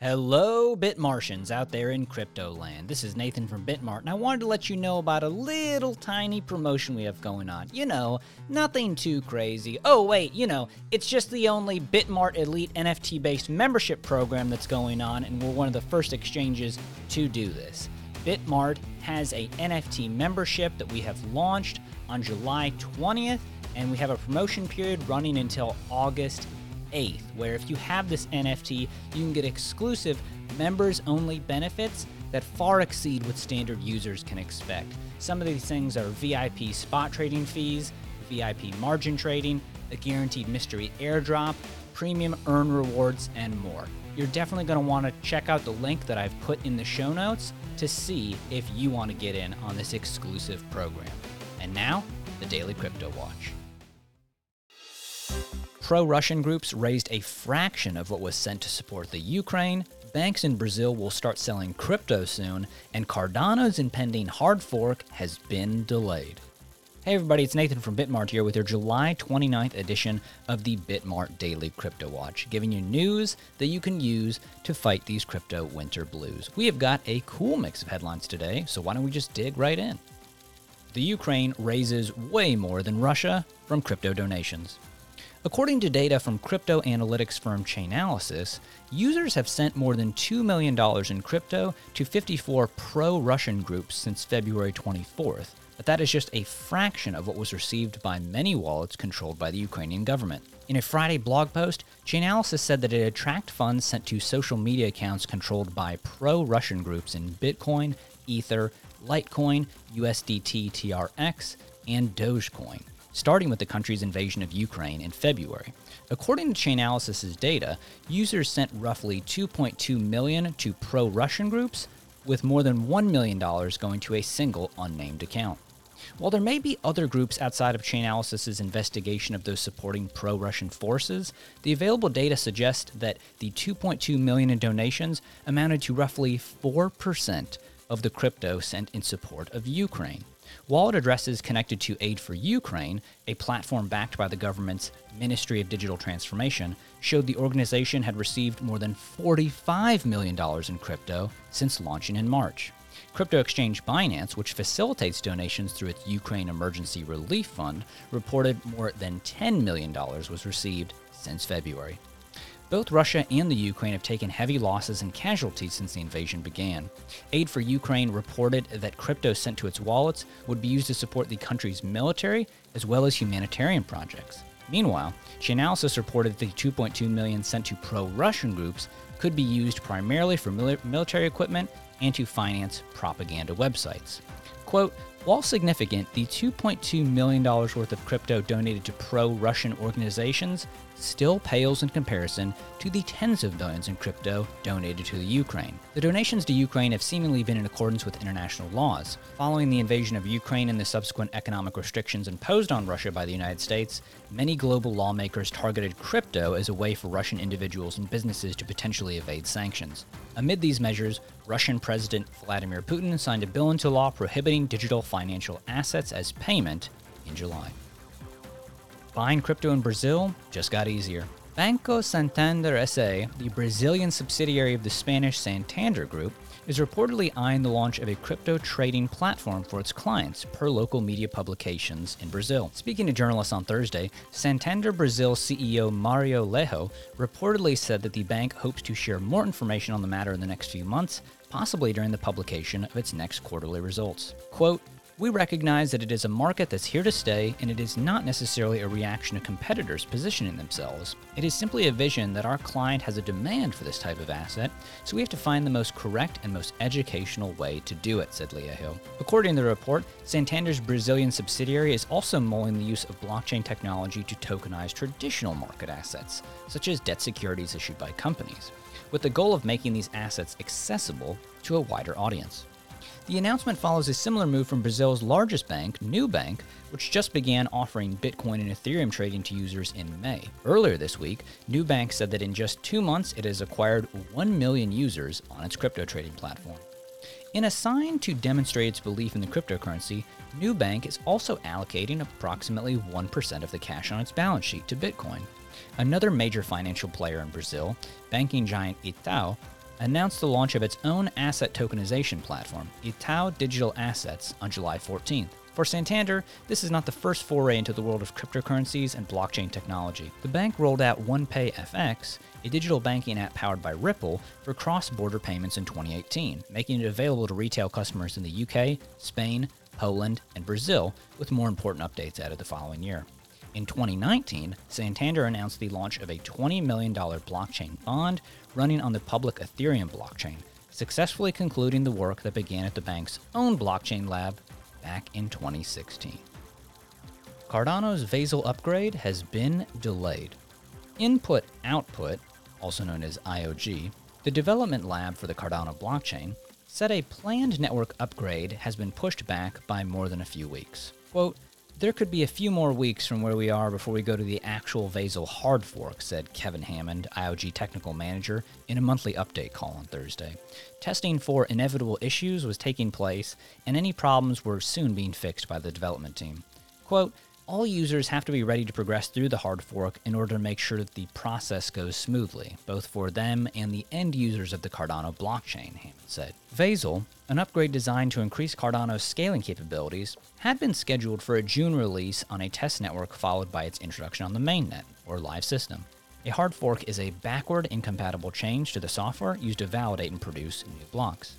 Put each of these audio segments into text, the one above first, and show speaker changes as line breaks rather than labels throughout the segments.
Hello, Bitmartians out there in crypto land. This is Nathan from Bitmart, and I wanted to let you know about a little tiny promotion we have going on. You know, nothing too crazy. Oh, wait, you know, it's just the only Bitmart Elite NFT based membership program that's going on, and we're one of the first exchanges to do this. Bitmart has a NFT membership that we have launched on July 20th, and we have a promotion period running until August 8th, where if you have this NFT, you can get exclusive members only benefits that far exceed what standard users can expect. Some of these things are VIP spot trading fees, VIP margin trading, a guaranteed mystery airdrop, premium earn rewards, and more. You're definitely going to want to check out the link that I've put in the show notes to see if you want to get in on this exclusive program. And now, the Daily Crypto Watch pro Russian groups raised a fraction of what was sent to support the Ukraine, banks in Brazil will start selling crypto soon, and Cardano's impending hard fork has been delayed. Hey everybody, it's Nathan from Bitmart here with your July 29th edition of the Bitmart Daily Crypto Watch, giving you news that you can use to fight these crypto winter blues. We have got a cool mix of headlines today, so why don't we just dig right in? The Ukraine raises way more than Russia from crypto donations. According to data from crypto analytics firm Chainalysis, users have sent more than $2 million in crypto to 54 pro Russian groups since February 24th, but that is just a fraction of what was received by many wallets controlled by the Ukrainian government. In a Friday blog post, Chainalysis said that it had tracked funds sent to social media accounts controlled by pro Russian groups in Bitcoin, Ether, Litecoin, USDT TRX, and Dogecoin starting with the country's invasion of Ukraine in February. According to Chainalysis' data, users sent roughly 2.2 million to pro-Russian groups, with more than $1 million going to a single unnamed account. While there may be other groups outside of Chainalysis' investigation of those supporting pro Russian forces, the available data suggests that the 2.2 million in donations amounted to roughly 4% of the crypto sent in support of Ukraine. Wallet addresses connected to Aid for Ukraine, a platform backed by the government's Ministry of Digital Transformation, showed the organization had received more than $45 million in crypto since launching in March. Crypto exchange Binance, which facilitates donations through its Ukraine Emergency Relief Fund, reported more than $10 million was received since February. Both Russia and the Ukraine have taken heavy losses and casualties since the invasion began. Aid for Ukraine reported that crypto sent to its wallets would be used to support the country's military as well as humanitarian projects. Meanwhile, Chainalysis reported that the 2.2 million sent to pro-Russian groups could be used primarily for military equipment and to finance propaganda websites. Quote, while significant, the $2.2 million worth of crypto donated to pro Russian organizations still pales in comparison to the tens of millions in crypto donated to the Ukraine. The donations to Ukraine have seemingly been in accordance with international laws. Following the invasion of Ukraine and the subsequent economic restrictions imposed on Russia by the United States, many global lawmakers targeted crypto as a way for Russian individuals and businesses to potentially evade sanctions. Amid these measures, Russian President Vladimir Putin signed a bill into law prohibiting digital financial assets as payment in July. Buying crypto in Brazil just got easier. Banco Santander SA, the Brazilian subsidiary of the Spanish Santander Group, is reportedly eyeing the launch of a crypto trading platform for its clients, per local media publications in Brazil. Speaking to journalists on Thursday, Santander Brazil CEO Mario Leão reportedly said that the bank hopes to share more information on the matter in the next few months, possibly during the publication of its next quarterly results. Quote, we recognize that it is a market that's here to stay, and it is not necessarily a reaction to competitors positioning themselves. It is simply a vision that our client has a demand for this type of asset, so we have to find the most correct and most educational way to do it, said Leah Hill. According to the report, Santander's Brazilian subsidiary is also mulling the use of blockchain technology to tokenize traditional market assets, such as debt securities issued by companies, with the goal of making these assets accessible to a wider audience. The announcement follows a similar move from Brazil's largest bank, Nubank, which just began offering Bitcoin and Ethereum trading to users in May. Earlier this week, Nubank said that in just two months it has acquired 1 million users on its crypto trading platform. In a sign to demonstrate its belief in the cryptocurrency, Nubank is also allocating approximately 1% of the cash on its balance sheet to Bitcoin. Another major financial player in Brazil, banking giant Itaú, announced the launch of its own asset tokenization platform, Itaú Digital Assets, on July 14th. For Santander, this is not the first foray into the world of cryptocurrencies and blockchain technology. The bank rolled out OnePay FX, a digital banking app powered by Ripple, for cross border payments in 2018, making it available to retail customers in the UK, Spain, Poland, and Brazil, with more important updates added the following year. In 2019, Santander announced the launch of a $20 million blockchain bond running on the public Ethereum blockchain, successfully concluding the work that began at the bank's own blockchain lab back in 2016. Cardano's Vasil upgrade has been delayed. Input Output, also known as IOG, the development lab for the Cardano blockchain, said a planned network upgrade has been pushed back by more than a few weeks. Quote, there could be a few more weeks from where we are before we go to the actual Vasil hard fork, said Kevin Hammond, IOG technical manager, in a monthly update call on Thursday. Testing for inevitable issues was taking place, and any problems were soon being fixed by the development team. Quote, all users have to be ready to progress through the hard fork in order to make sure that the process goes smoothly, both for them and the end users of the Cardano blockchain, Hammond said. Vasil, an upgrade designed to increase Cardano's scaling capabilities, had been scheduled for a June release on a test network followed by its introduction on the mainnet, or live system. A hard fork is a backward incompatible change to the software used to validate and produce new blocks.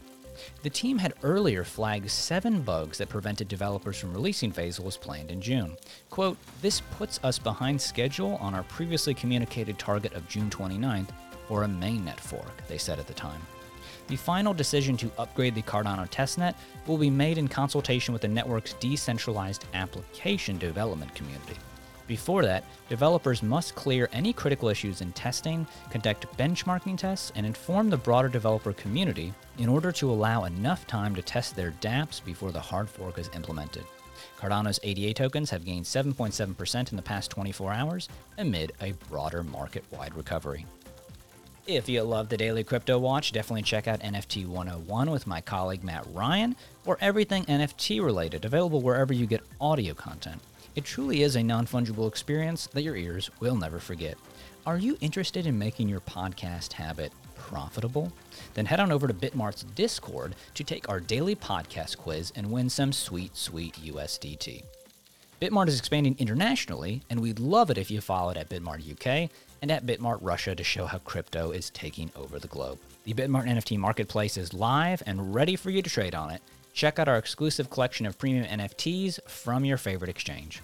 The team had earlier flagged seven bugs that prevented developers from releasing Vasil as planned in June. Quote, This puts us behind schedule on our previously communicated target of June 29th for a mainnet fork, they said at the time. The final decision to upgrade the Cardano testnet will be made in consultation with the network's decentralized application development community. Before that, developers must clear any critical issues in testing, conduct benchmarking tests, and inform the broader developer community in order to allow enough time to test their dApps before the hard fork is implemented. Cardano's ADA tokens have gained 7.7% in the past 24 hours amid a broader market wide recovery. If you love the Daily Crypto Watch, definitely check out NFT 101 with my colleague Matt Ryan or everything NFT related, available wherever you get audio content. It truly is a non fungible experience that your ears will never forget. Are you interested in making your podcast habit profitable? Then head on over to Bitmart's Discord to take our daily podcast quiz and win some sweet, sweet USDT. Bitmart is expanding internationally, and we'd love it if you followed at Bitmart UK and at Bitmart Russia to show how crypto is taking over the globe. The Bitmart NFT marketplace is live and ready for you to trade on it. Check out our exclusive collection of premium NFTs from your favorite exchange.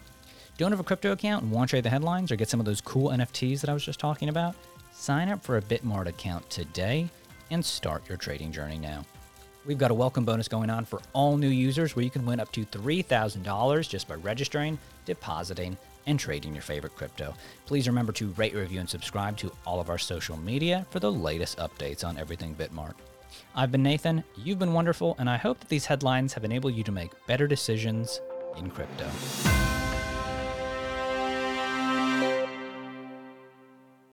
Don't have a crypto account and want to trade the headlines or get some of those cool NFTs that I was just talking about? Sign up for a Bitmart account today and start your trading journey now. We've got a welcome bonus going on for all new users where you can win up to $3,000 just by registering, depositing, and trading your favorite crypto. Please remember to rate, review, and subscribe to all of our social media for the latest updates on everything Bitmart. I've been Nathan, you've been wonderful, and I hope that these headlines have enabled you to make better decisions in crypto.